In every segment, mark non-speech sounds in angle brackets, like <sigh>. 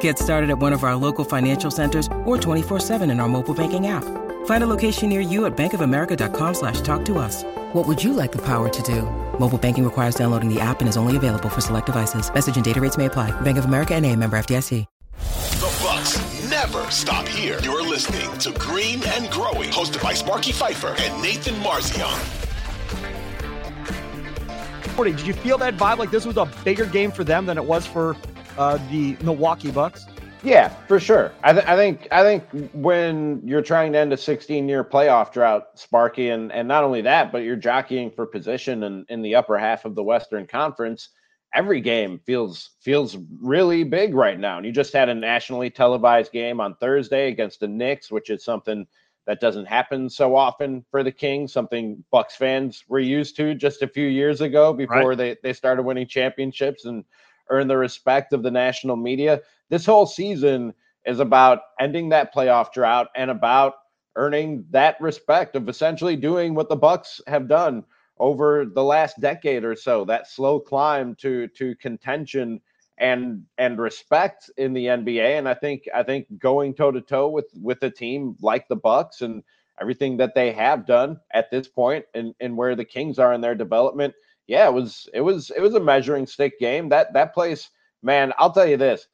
Get started at one of our local financial centers or 24-7 in our mobile banking app. Find a location near you at bankofamerica.com slash talk to us. What would you like the power to do? Mobile banking requires downloading the app and is only available for select devices. Message and data rates may apply. Bank of America and a member FDIC. The Bucks never stop here. You're listening to Green and Growing, hosted by Sparky Fifer and Nathan Marzion. Did you feel that vibe like this was a bigger game for them than it was for uh, the Milwaukee Bucks? Yeah, for sure. I, th- I, think I think when you're trying to end a 16 year playoff drought, Sparky, and and not only that, but you're jockeying for position in, in the upper half of the Western Conference. Every game feels feels really big right now. And you just had a nationally televised game on Thursday against the Knicks, which is something that doesn't happen so often for the Kings, something Bucks fans were used to just a few years ago before right. they, they started winning championships and earn the respect of the national media. This whole season is about ending that playoff drought and about earning that respect of essentially doing what the Bucks have done over the last decade or so. That slow climb to to contention and and respect in the NBA. And I think I think going toe to toe with with a team like the Bucks and everything that they have done at this point and, and where the Kings are in their development – yeah, it was it was it was a measuring stick game. That that place, man, I'll tell you this.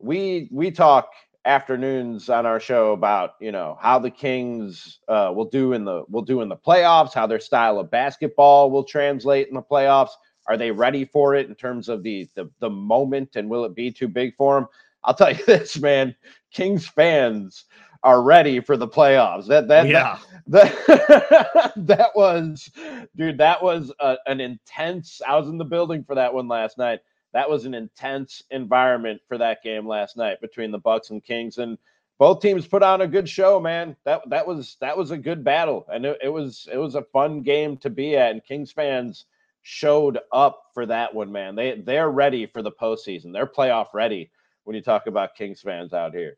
We we talk afternoons on our show about you know how the Kings uh, will do in the will do in the playoffs, how their style of basketball will translate in the playoffs. Are they ready for it in terms of the the, the moment, and will it be too big for them? I'll tell <laughs> you this, man. Kings fans are ready for the playoffs. That that yeah. <laughs> that, that was dude, that was a, an intense I was in the building for that one last night. That was an intense environment for that game last night between the Bucks and Kings and both teams put on a good show, man. That that was that was a good battle and it, it was it was a fun game to be at and Kings fans showed up for that one, man. They they're ready for the postseason. They're playoff ready when you talk about Kings fans out here.